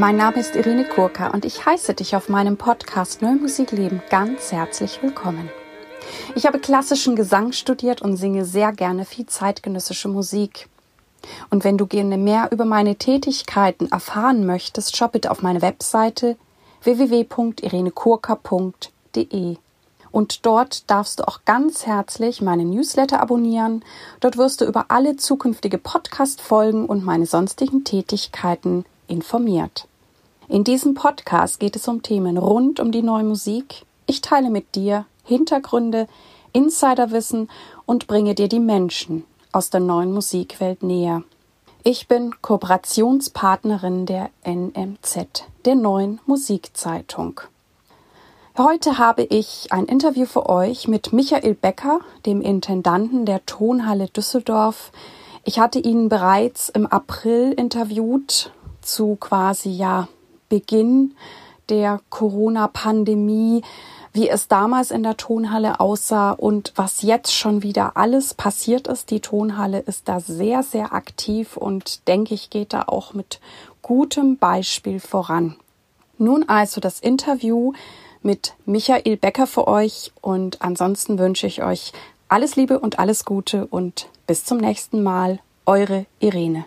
Mein Name ist Irene Kurka und ich heiße dich auf meinem Podcast Neue Musik Leben ganz herzlich willkommen. Ich habe klassischen Gesang studiert und singe sehr gerne viel zeitgenössische Musik. Und wenn du gerne mehr über meine Tätigkeiten erfahren möchtest, schau bitte auf meine Webseite www.irenekurka.de. Und dort darfst du auch ganz herzlich meine Newsletter abonnieren. Dort wirst du über alle zukünftige Podcast-Folgen und meine sonstigen Tätigkeiten informiert. In diesem Podcast geht es um Themen rund um die neue Musik. Ich teile mit dir Hintergründe, Insiderwissen und bringe dir die Menschen aus der neuen Musikwelt näher. Ich bin Kooperationspartnerin der NMZ, der neuen Musikzeitung. Heute habe ich ein Interview für euch mit Michael Becker, dem Intendanten der Tonhalle Düsseldorf. Ich hatte ihn bereits im April interviewt zu quasi ja Beginn der Corona-Pandemie, wie es damals in der Tonhalle aussah und was jetzt schon wieder alles passiert ist. Die Tonhalle ist da sehr, sehr aktiv und denke ich, geht da auch mit gutem Beispiel voran. Nun also das Interview mit Michael Becker für euch und ansonsten wünsche ich euch alles Liebe und alles Gute und bis zum nächsten Mal. Eure Irene.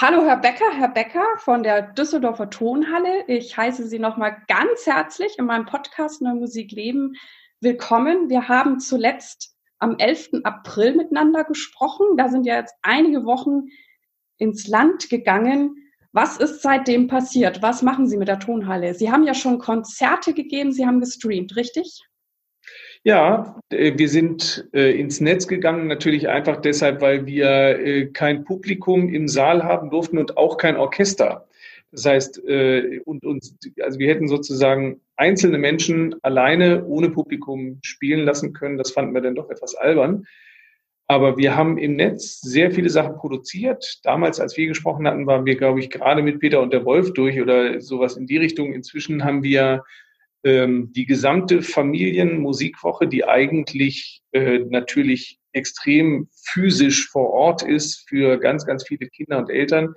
Hallo, Herr Becker, Herr Becker von der Düsseldorfer Tonhalle. Ich heiße Sie nochmal ganz herzlich in meinem Podcast Neue Musik Leben willkommen. Wir haben zuletzt am 11. April miteinander gesprochen. Da sind ja jetzt einige Wochen ins Land gegangen. Was ist seitdem passiert? Was machen Sie mit der Tonhalle? Sie haben ja schon Konzerte gegeben, Sie haben gestreamt, richtig? Ja, äh, wir sind äh, ins Netz gegangen, natürlich einfach deshalb, weil wir äh, kein Publikum im Saal haben durften und auch kein Orchester. Das heißt, und, und, also wir hätten sozusagen einzelne Menschen alleine ohne Publikum spielen lassen können. Das fanden wir dann doch etwas albern. Aber wir haben im Netz sehr viele Sachen produziert. Damals, als wir gesprochen hatten, waren wir, glaube ich, gerade mit Peter und der Wolf durch oder sowas in die Richtung. Inzwischen haben wir ähm, die gesamte Familienmusikwoche, die eigentlich äh, natürlich extrem physisch vor Ort ist für ganz, ganz viele Kinder und Eltern,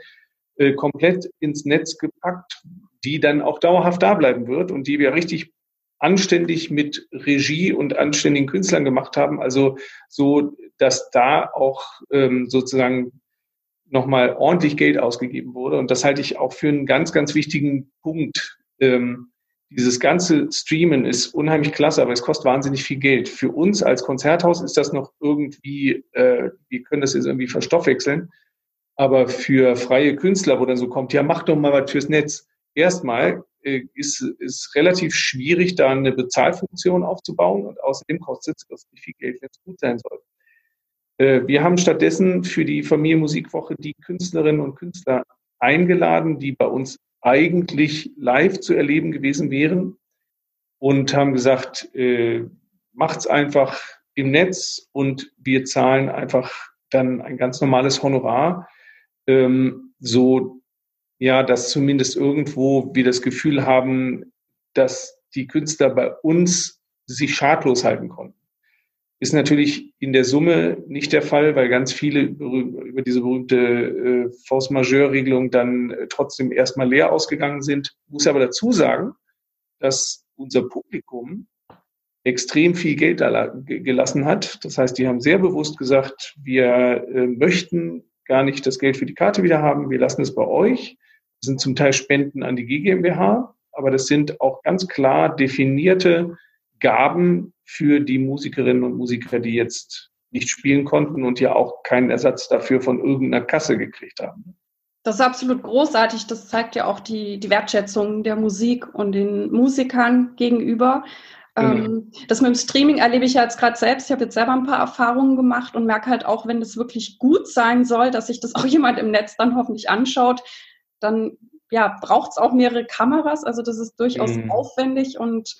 äh, komplett ins Netz gepackt, die dann auch dauerhaft da bleiben wird und die wir richtig anständig mit Regie und anständigen Künstlern gemacht haben. Also so, dass da auch ähm, sozusagen nochmal ordentlich Geld ausgegeben wurde. Und das halte ich auch für einen ganz, ganz wichtigen Punkt. Ähm, dieses ganze Streamen ist unheimlich klasse, aber es kostet wahnsinnig viel Geld. Für uns als Konzerthaus ist das noch irgendwie, äh, wir können das jetzt irgendwie verstoffwechseln. Aber für freie Künstler, wo dann so kommt, ja, mach doch mal was fürs Netz. Erstmal äh, ist es relativ schwierig, da eine Bezahlfunktion aufzubauen und außerdem kostet es nicht viel Geld, wenn es gut sein soll. Äh, wir haben stattdessen für die Familienmusikwoche die Künstlerinnen und Künstler eingeladen, die bei uns eigentlich live zu erleben gewesen wären und haben gesagt, äh, macht's einfach im Netz und wir zahlen einfach dann ein ganz normales Honorar, ähm, so ja, dass zumindest irgendwo wir das Gefühl haben, dass die Künstler bei uns sich schadlos halten konnten. Ist natürlich in der Summe nicht der Fall, weil ganz viele über diese berühmte äh, Force Majeure-Regelung dann äh, trotzdem erstmal leer ausgegangen sind. Muss aber dazu sagen, dass unser Publikum extrem viel Geld gelassen hat. Das heißt, die haben sehr bewusst gesagt, wir äh, möchten gar nicht das Geld für die Karte wieder haben, wir lassen es bei euch. Das sind zum Teil Spenden an die GmbH, aber das sind auch ganz klar definierte Gaben für die Musikerinnen und Musiker, die jetzt nicht spielen konnten und ja auch keinen Ersatz dafür von irgendeiner Kasse gekriegt haben. Das ist absolut großartig. Das zeigt ja auch die, die Wertschätzung der Musik und den Musikern gegenüber. Ähm, das mit dem Streaming erlebe ich ja jetzt gerade selbst. Ich habe jetzt selber ein paar Erfahrungen gemacht und merke halt auch, wenn es wirklich gut sein soll, dass sich das auch jemand im Netz dann hoffentlich anschaut, dann ja, braucht es auch mehrere Kameras. Also das ist durchaus mhm. aufwendig und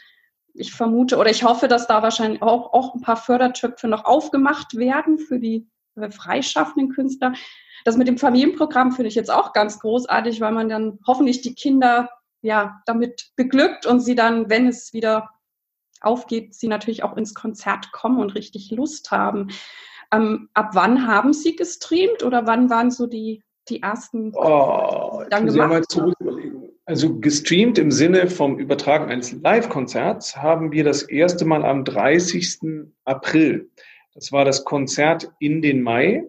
ich vermute oder ich hoffe, dass da wahrscheinlich auch, auch ein paar Fördertöpfe noch aufgemacht werden für die freischaffenden Künstler. Das mit dem Familienprogramm finde ich jetzt auch ganz großartig, weil man dann hoffentlich die Kinder ja damit beglückt und sie dann, wenn es wieder aufgeht, sie natürlich auch ins Konzert kommen und richtig Lust haben. Ähm, ab wann haben Sie gestreamt oder wann waren so die, die ersten? Oh, dann ich muss Also gestreamt im Sinne vom Übertragen eines Live-Konzerts haben wir das erste Mal am 30. April. Das war das Konzert in den Mai.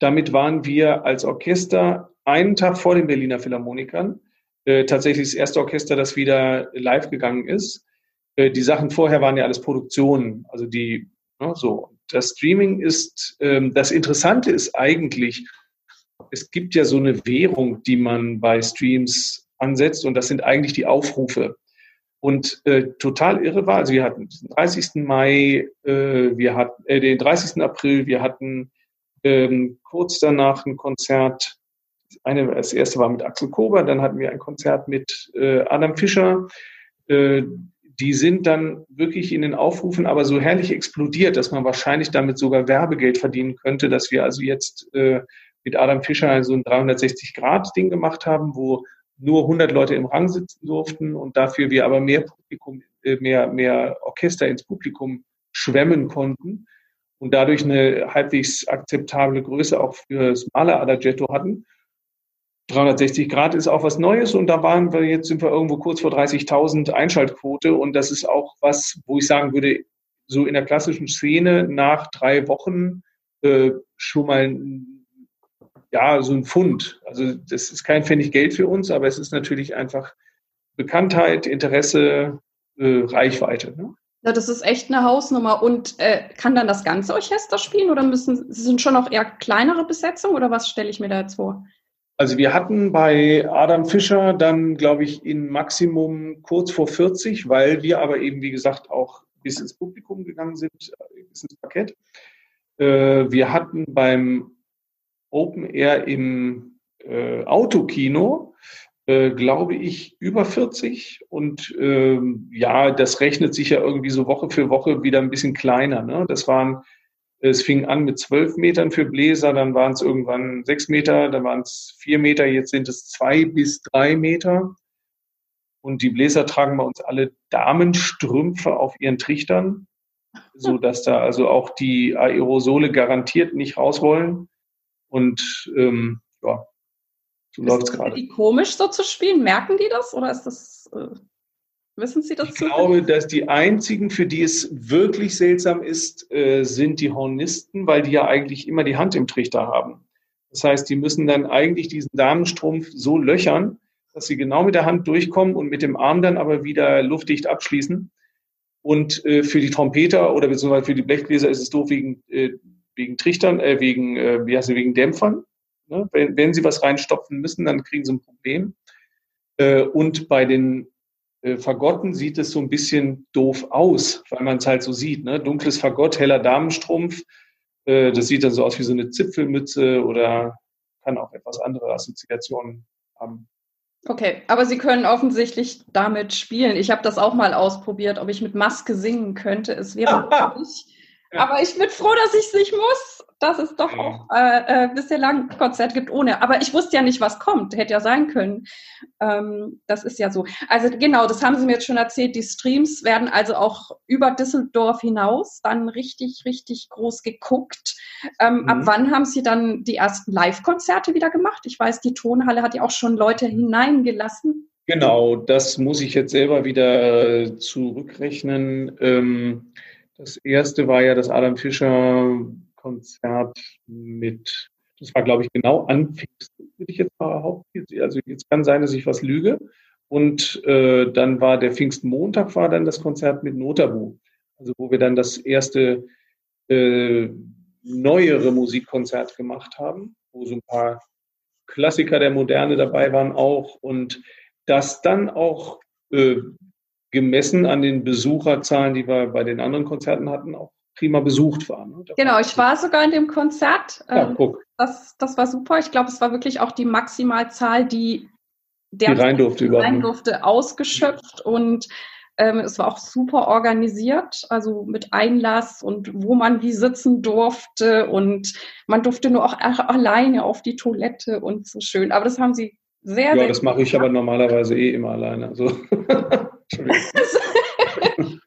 Damit waren wir als Orchester einen Tag vor den Berliner Philharmonikern. Äh, tatsächlich das erste Orchester, das wieder live gegangen ist. Äh, die Sachen vorher waren ja alles Produktionen. Also die, ne, so. Das Streaming ist, ähm, das Interessante ist eigentlich, es gibt ja so eine Währung, die man bei Streams ansetzt und das sind eigentlich die Aufrufe. Und äh, total irre war, also wir hatten den 30. Mai, äh, wir hatten äh, den 30. April, wir hatten ähm, kurz danach ein Konzert. Eine, das erste war mit Axel Kober, dann hatten wir ein Konzert mit äh, Adam Fischer. Äh, die sind dann wirklich in den Aufrufen aber so herrlich explodiert, dass man wahrscheinlich damit sogar Werbegeld verdienen könnte, dass wir also jetzt äh, mit Adam Fischer so ein 360-Grad-Ding gemacht haben, wo nur 100 Leute im Rang sitzen durften und dafür wir aber mehr Publikum, äh, mehr, mehr Orchester ins Publikum schwemmen konnten und dadurch eine halbwegs akzeptable Größe auch für das Maler Adagetto hatten. 360 Grad ist auch was Neues und da waren wir jetzt sind wir irgendwo kurz vor 30.000 Einschaltquote und das ist auch was, wo ich sagen würde, so in der klassischen Szene nach drei Wochen äh, schon mal ja so ein Fund. Also das ist kein Pfennig Geld für uns, aber es ist natürlich einfach Bekanntheit, Interesse, äh, Reichweite. Ne? Ja, das ist echt eine Hausnummer. Und äh, kann dann das ganze Orchester spielen oder müssen sind schon noch eher kleinere Besetzungen oder was stelle ich mir da jetzt vor? Also wir hatten bei Adam Fischer dann, glaube ich, in Maximum kurz vor 40, weil wir aber eben, wie gesagt, auch bis ins Publikum gegangen sind, äh, bis ins Parkett. Äh, wir hatten beim Open Air im äh, Autokino, glaube ich, über 40. Und ähm, ja, das rechnet sich ja irgendwie so Woche für Woche wieder ein bisschen kleiner. Ne? Das waren es fing an mit zwölf Metern für Bläser, dann waren es irgendwann sechs Meter, dann waren es vier Meter, jetzt sind es zwei bis drei Meter. Und die Bläser tragen bei uns alle Damenstrümpfe auf ihren Trichtern, so dass da also auch die Aerosole garantiert nicht raus wollen. Und ähm, ja, so läuft es gerade. Komisch so zu spielen? Merken die das oder ist das? Äh Wissen Sie das? Ich glaube, dass die einzigen, für die es wirklich seltsam ist, äh, sind die Hornisten, weil die ja eigentlich immer die Hand im Trichter haben. Das heißt, die müssen dann eigentlich diesen Damenstrumpf so löchern, dass sie genau mit der Hand durchkommen und mit dem Arm dann aber wieder luftdicht abschließen. Und äh, für die Trompeter oder beziehungsweise für die Blechbläser ist es doof wegen, äh, wegen Trichtern, äh, wegen, äh, wie heißt es, wegen Dämpfern. Ne? Wenn, wenn sie was reinstopfen müssen, dann kriegen sie ein Problem. Äh, und bei den äh, Fagotten sieht es so ein bisschen doof aus, weil man es halt so sieht. Ne? Dunkles Fagott, heller Damenstrumpf. Äh, das sieht dann so aus wie so eine Zipfelmütze oder kann auch etwas andere Assoziationen haben. Okay, aber Sie können offensichtlich damit spielen. Ich habe das auch mal ausprobiert, ob ich mit Maske singen könnte. Es wäre möglich. Aber ich bin froh, dass ich es nicht muss dass es doch auch äh, äh, bislang Konzert gibt ohne. Aber ich wusste ja nicht, was kommt. Hätte ja sein können. Ähm, das ist ja so. Also genau, das haben Sie mir jetzt schon erzählt. Die Streams werden also auch über Düsseldorf hinaus dann richtig, richtig groß geguckt. Ähm, mhm. Ab wann haben Sie dann die ersten Live-Konzerte wieder gemacht? Ich weiß, die Tonhalle hat ja auch schon Leute hineingelassen. Genau, das muss ich jetzt selber wieder äh, zurückrechnen. Ähm, das erste war ja das Adam Fischer Konzert mit, das war glaube ich genau an Pfingsten, würde ich jetzt mal behaupten. Also jetzt kann sein, dass ich was lüge. Und äh, dann war der Pfingstmontag war dann das Konzert mit Notabu. Also wo wir dann das erste äh, neuere Musikkonzert gemacht haben, wo so ein paar Klassiker der Moderne dabei waren auch und das dann auch äh, gemessen an den Besucherzahlen, die wir bei den anderen Konzerten hatten, auch prima besucht war. Ne? Genau, ich war sogar in dem Konzert. Ja, ähm, guck. Das, das war super. Ich glaube, es war wirklich auch die Maximalzahl, die der die rein durfte, rein durfte ausgeschöpft und ähm, es war auch super organisiert, also mit Einlass und wo man wie sitzen durfte und man durfte nur auch alleine auf die Toilette und so schön. Aber das haben sie sehr, ja, sehr das mache ich aber normalerweise eh immer alleine. Also.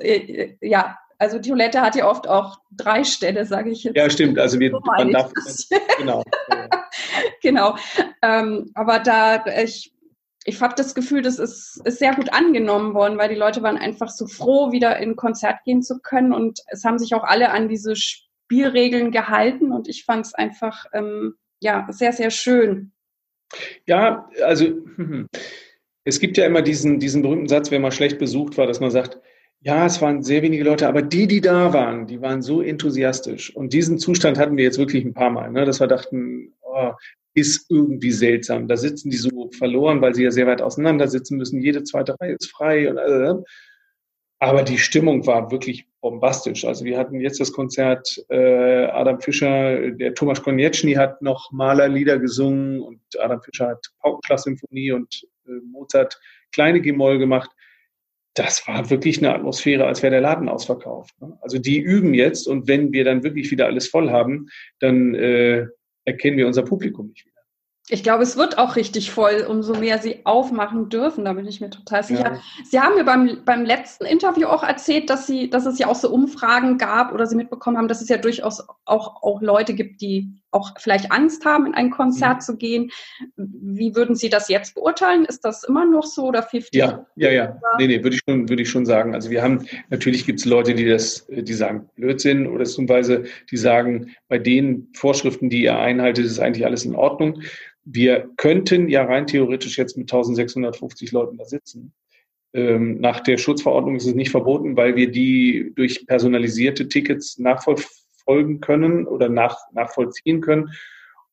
Äh, ja, also die Toilette hat ja oft auch drei Ställe, sage ich jetzt. Ja, stimmt. Also wir, man darf, genau. genau. Ähm, aber da ich ich habe das Gefühl, das ist, ist sehr gut angenommen worden, weil die Leute waren einfach so froh, wieder in Konzert gehen zu können und es haben sich auch alle an diese Spielregeln gehalten und ich fand es einfach ähm, ja sehr, sehr schön. Ja, also es gibt ja immer diesen, diesen berühmten Satz, wenn man schlecht besucht war, dass man sagt, ja, es waren sehr wenige Leute, aber die, die da waren, die waren so enthusiastisch. Und diesen Zustand hatten wir jetzt wirklich ein paar Mal, ne, dass wir dachten, oh, ist irgendwie seltsam. Da sitzen die so verloren, weil sie ja sehr weit auseinander sitzen müssen. Jede zweite Reihe ist frei. Und, äh, aber die Stimmung war wirklich bombastisch. Also wir hatten jetzt das Konzert, äh, Adam Fischer, der Thomas Konieczny hat noch Malerlieder gesungen und Adam Fischer hat Paukenschlag-Symphonie und Mozart kleine Gemoll gemacht das war wirklich eine Atmosphäre, als wäre der Laden ausverkauft. Ne? Also die üben jetzt und wenn wir dann wirklich wieder alles voll haben, dann äh, erkennen wir unser Publikum nicht wieder. Ich glaube, es wird auch richtig voll, umso mehr Sie aufmachen dürfen. Da bin ich mir total sicher. Ja. Sie haben mir beim, beim letzten Interview auch erzählt, dass, Sie, dass es ja auch so Umfragen gab oder Sie mitbekommen haben, dass es ja durchaus auch, auch Leute gibt, die auch vielleicht Angst haben, in ein Konzert mhm. zu gehen. Wie würden Sie das jetzt beurteilen? Ist das immer noch so oder 50? Ja, ja, ja. Nee, nee, würde ich schon, würde ich schon sagen. Also wir haben, natürlich gibt es Leute, die das, die sagen Blödsinn oder zum Weise, die sagen, bei den Vorschriften, die ihr einhaltet, ist eigentlich alles in Ordnung. Wir könnten ja rein theoretisch jetzt mit 1650 Leuten da sitzen. Ähm, nach der Schutzverordnung ist es nicht verboten, weil wir die durch personalisierte Tickets nachverfolgen können oder nach, nachvollziehen können.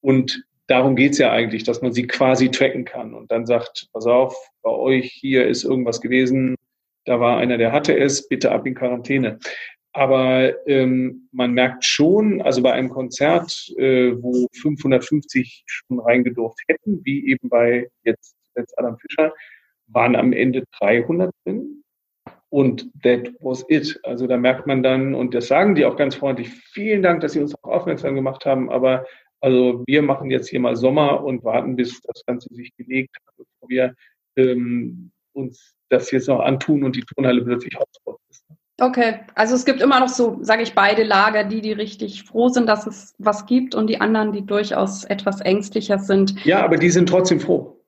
Und darum geht es ja eigentlich, dass man sie quasi tracken kann und dann sagt, pass auf, bei euch hier ist irgendwas gewesen, da war einer, der hatte es, bitte ab in Quarantäne. Aber ähm, man merkt schon, also bei einem Konzert, äh, wo 550 schon reingedurft hätten, wie eben bei jetzt, jetzt Adam Fischer, waren am Ende 300 drin. Und that was it. Also da merkt man dann, und das sagen die auch ganz freundlich, vielen Dank, dass Sie uns auch aufmerksam gemacht haben, aber also wir machen jetzt hier mal Sommer und warten, bis das Ganze sich gelegt hat, bevor wir ähm, uns das jetzt noch antun und die Turnhalle plötzlich Hotspot ist. Okay, also es gibt immer noch so, sage ich, beide Lager, die, die richtig froh sind, dass es was gibt und die anderen, die durchaus etwas ängstlicher sind. Ja, aber die sind trotzdem froh.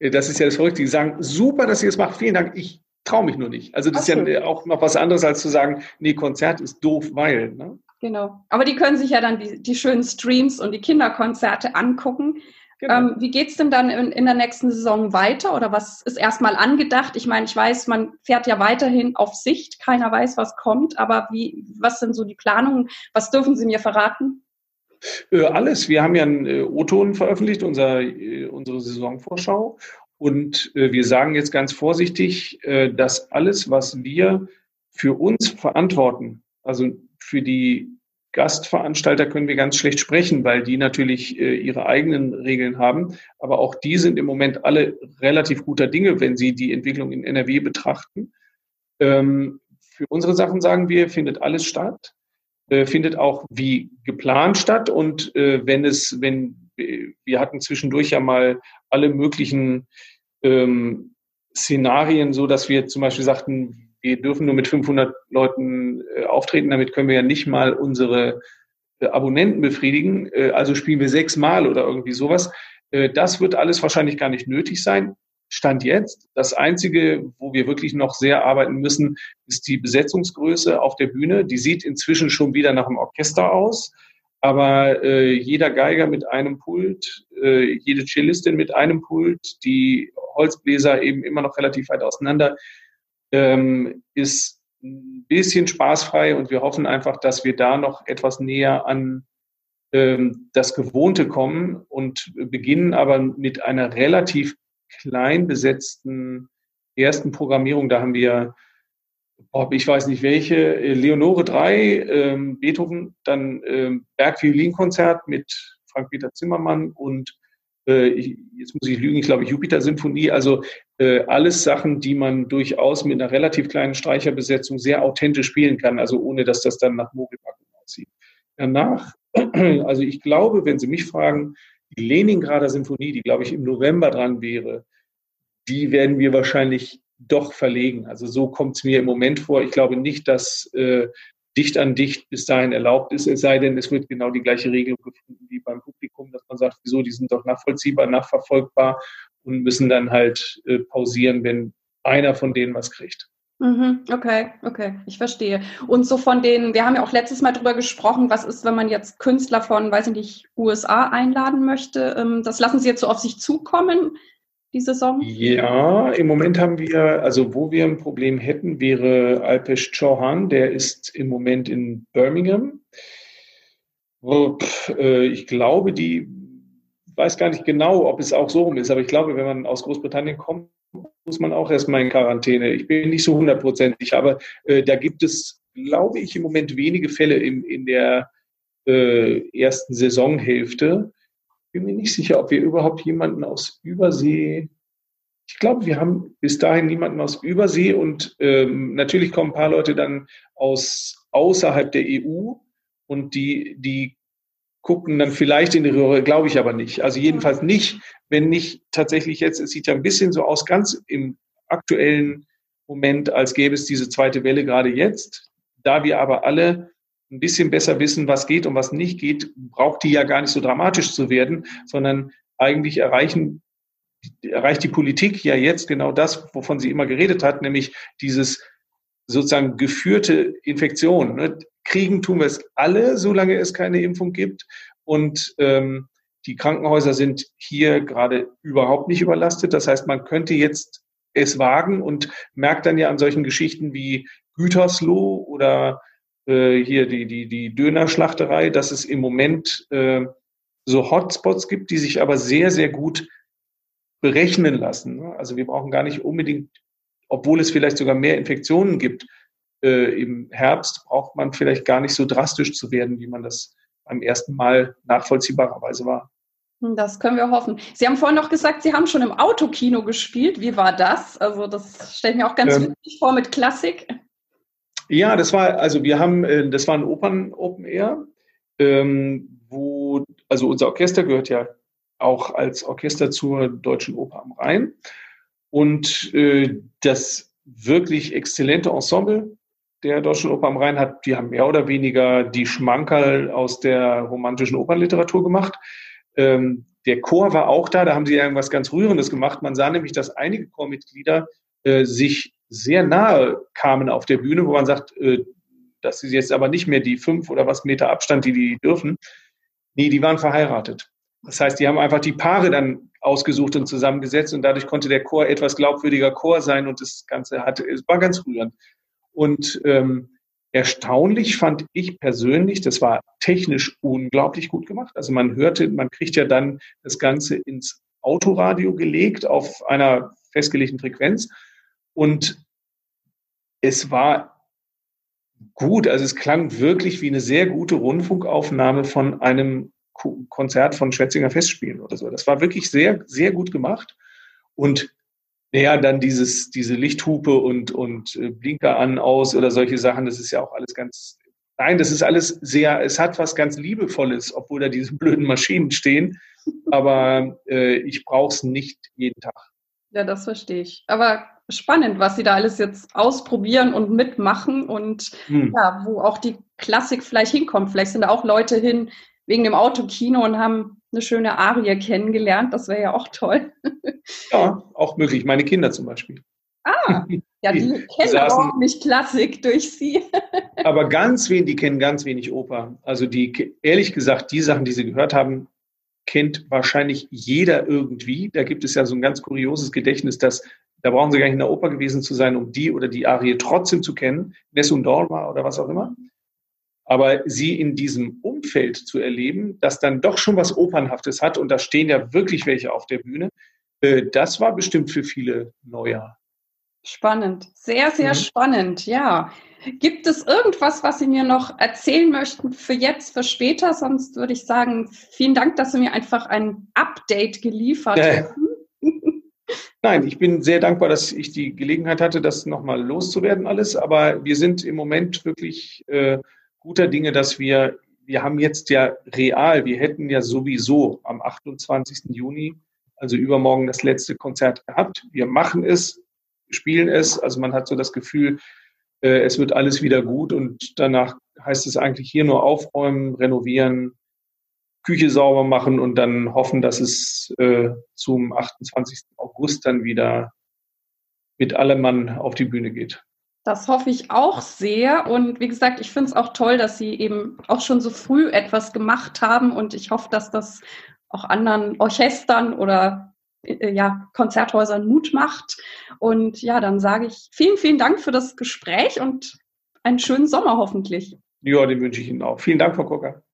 Das ist ja das Verrückte. Die sagen, super, dass ihr es macht, vielen Dank, ich traue mich nur nicht. Also das okay. ist ja auch noch was anderes, als zu sagen, nee, Konzert ist doof, weil. Ne? Genau. Aber die können sich ja dann die, die schönen Streams und die Kinderkonzerte angucken. Genau. Ähm, wie geht's denn dann in, in, der nächsten Saison weiter oder was ist erstmal angedacht? Ich meine, ich weiß, man fährt ja weiterhin auf Sicht, keiner weiß, was kommt, aber wie, was sind so die Planungen? Was dürfen Sie mir verraten? Äh, alles. Wir haben ja einen äh, O-Ton veröffentlicht, unser, äh, unsere Saisonvorschau. Und äh, wir sagen jetzt ganz vorsichtig, äh, dass alles, was wir für uns verantworten, also für die Gastveranstalter können wir ganz schlecht sprechen, weil die natürlich äh, ihre eigenen Regeln haben. Aber auch die sind im Moment alle relativ guter Dinge, wenn sie die Entwicklung in NRW betrachten. Ähm, für unsere Sachen sagen wir, findet alles statt, findet auch wie geplant statt. Und wenn es, wenn wir hatten zwischendurch ja mal alle möglichen ähm, Szenarien, so dass wir zum Beispiel sagten, wir dürfen nur mit 500 Leuten äh, auftreten, damit können wir ja nicht mal unsere äh, Abonnenten befriedigen. Äh, also spielen wir sechsmal oder irgendwie sowas. Äh, das wird alles wahrscheinlich gar nicht nötig sein. Stand jetzt. Das Einzige, wo wir wirklich noch sehr arbeiten müssen, ist die Besetzungsgröße auf der Bühne. Die sieht inzwischen schon wieder nach einem Orchester aus. Aber äh, jeder Geiger mit einem Pult, äh, jede Cellistin mit einem Pult, die Holzbläser eben immer noch relativ weit auseinander ähm, ist ein bisschen spaßfrei und wir hoffen einfach, dass wir da noch etwas näher an ähm, das Gewohnte kommen und beginnen aber mit einer relativ klein besetzten ersten Programmierung. Da haben wir, ob ich weiß nicht welche, Leonore 3, ähm, Beethoven, dann ähm, Bergviolinkonzert mit Frank-Peter Zimmermann und äh, ich, jetzt muss ich lügen, ich glaube Jupiter-Symphonie, also äh, alles Sachen, die man durchaus mit einer relativ kleinen Streicherbesetzung sehr authentisch spielen kann, also ohne dass das dann nach Mogelpackung aussieht. Danach, also ich glaube, wenn Sie mich fragen, die Leningrader Symphonie, die glaube ich im November dran wäre, die werden wir wahrscheinlich doch verlegen. Also so kommt es mir im Moment vor. Ich glaube nicht, dass äh, dicht an dicht bis dahin erlaubt ist, es sei denn, es wird genau die gleiche Regelung gefunden wie beim Publikum, dass man sagt, wieso, die sind doch nachvollziehbar, nachverfolgbar und müssen dann halt äh, pausieren, wenn einer von denen was kriegt. Mhm, okay, okay, ich verstehe. Und so von denen, wir haben ja auch letztes Mal drüber gesprochen, was ist, wenn man jetzt Künstler von, weiß ich nicht, USA einladen möchte? Ähm, das lassen Sie jetzt so auf sich zukommen, die Saison? Ja, im Moment haben wir, also wo wir ein Problem hätten, wäre Alpesh Chauhan, der ist im Moment in Birmingham. Äh, ich glaube, die weiß gar nicht genau, ob es auch so rum ist, aber ich glaube, wenn man aus Großbritannien kommt, muss man auch erstmal in Quarantäne. Ich bin nicht so hundertprozentig, aber äh, da gibt es, glaube ich, im Moment wenige Fälle im, in der äh, ersten Saisonhälfte. Bin mir nicht sicher, ob wir überhaupt jemanden aus Übersee. Ich glaube, wir haben bis dahin niemanden aus Übersee und ähm, natürlich kommen ein paar Leute dann aus außerhalb der EU und die, die gucken dann vielleicht in die Röhre, glaube ich aber nicht. Also jedenfalls nicht, wenn nicht tatsächlich jetzt, es sieht ja ein bisschen so aus, ganz im aktuellen Moment, als gäbe es diese zweite Welle gerade jetzt. Da wir aber alle ein bisschen besser wissen, was geht und was nicht geht, braucht die ja gar nicht so dramatisch zu werden, sondern eigentlich erreichen, erreicht die Politik ja jetzt genau das, wovon sie immer geredet hat, nämlich dieses sozusagen geführte Infektion. Ne? Kriegen tun wir es alle, solange es keine Impfung gibt. Und ähm, die Krankenhäuser sind hier gerade überhaupt nicht überlastet. Das heißt, man könnte jetzt es wagen und merkt dann ja an solchen Geschichten wie Gütersloh oder äh, hier die, die, die Dönerschlachterei, dass es im Moment äh, so Hotspots gibt, die sich aber sehr, sehr gut berechnen lassen. Ne? Also wir brauchen gar nicht unbedingt, obwohl es vielleicht sogar mehr Infektionen gibt, äh, im Herbst braucht man vielleicht gar nicht so drastisch zu werden, wie man das beim ersten Mal nachvollziehbarerweise war. Das können wir hoffen. Sie haben vorhin noch gesagt, Sie haben schon im Autokino gespielt. Wie war das? Also das stelle ich mir auch ganz ähm, wichtig vor mit Klassik. Ja, das war, also wir haben, äh, das war ein Opern Open Air, ähm, wo, also unser Orchester gehört ja auch als Orchester zur Deutschen Oper am Rhein. Und äh, das wirklich exzellente Ensemble der Deutschen Oper am Rhein hat, die haben mehr oder weniger die Schmankerl aus der romantischen Opernliteratur gemacht. Ähm, der Chor war auch da, da haben sie irgendwas ganz Rührendes gemacht. Man sah nämlich, dass einige Chormitglieder äh, sich sehr nahe kamen auf der Bühne, wo man sagt, äh, das ist jetzt aber nicht mehr die fünf oder was Meter Abstand, die die dürfen. Nee, die waren verheiratet. Das heißt, die haben einfach die Paare dann ausgesucht und zusammengesetzt und dadurch konnte der Chor etwas glaubwürdiger Chor sein und das Ganze hatte, es war ganz rührend. Und ähm, erstaunlich fand ich persönlich, das war technisch unglaublich gut gemacht. Also man hörte, man kriegt ja dann das Ganze ins Autoradio gelegt auf einer festgelegten Frequenz. Und es war gut, also es klang wirklich wie eine sehr gute Rundfunkaufnahme von einem Konzert von Schwetzinger Festspielen oder so. Das war wirklich sehr, sehr gut gemacht. Und naja, dann dieses, diese Lichthupe und, und äh, Blinker an, aus oder solche Sachen, das ist ja auch alles ganz, nein, das ist alles sehr, es hat was ganz Liebevolles, obwohl da diese blöden Maschinen stehen. Aber äh, ich brauche es nicht jeden Tag. Ja, das verstehe ich. Aber spannend, was Sie da alles jetzt ausprobieren und mitmachen und hm. ja, wo auch die Klassik vielleicht hinkommt. Vielleicht sind da auch Leute hin wegen dem Autokino und haben eine schöne Arie kennengelernt. Das wäre ja auch toll. Ja, auch möglich. Meine Kinder zum Beispiel. Ah, ja, die, die kennen auch nicht Klassik durch sie. aber ganz wenig, die kennen ganz wenig Oper. Also die, ehrlich gesagt, die Sachen, die sie gehört haben, kennt wahrscheinlich jeder irgendwie. Da gibt es ja so ein ganz kurioses Gedächtnis, dass da brauchen sie gar nicht in der Oper gewesen zu sein, um die oder die Arie trotzdem zu kennen. Nessun Dorma oder was auch immer. Aber sie in diesem Umfeld zu erleben, das dann doch schon was Opernhaftes hat, und da stehen ja wirklich welche auf der Bühne, äh, das war bestimmt für viele Neujahr. Spannend, sehr, sehr mhm. spannend, ja. Gibt es irgendwas, was Sie mir noch erzählen möchten für jetzt, für später? Sonst würde ich sagen, vielen Dank, dass Sie mir einfach ein Update geliefert äh. haben. Nein, ich bin sehr dankbar, dass ich die Gelegenheit hatte, das nochmal loszuwerden alles. Aber wir sind im Moment wirklich äh, guter Dinge, dass wir, wir haben jetzt ja real, wir hätten ja sowieso am 28. Juni, also übermorgen, das letzte Konzert gehabt. Wir machen es, spielen es, also man hat so das Gefühl, äh, es wird alles wieder gut und danach heißt es eigentlich hier nur aufräumen, renovieren, Küche sauber machen und dann hoffen, dass es äh, zum 28. August dann wieder mit allem Mann auf die Bühne geht. Das hoffe ich auch sehr. Und wie gesagt, ich finde es auch toll, dass Sie eben auch schon so früh etwas gemacht haben. Und ich hoffe, dass das auch anderen Orchestern oder äh, ja, Konzerthäusern Mut macht. Und ja, dann sage ich vielen, vielen Dank für das Gespräch und einen schönen Sommer hoffentlich. Ja, den wünsche ich Ihnen auch. Vielen Dank, Frau Kocker.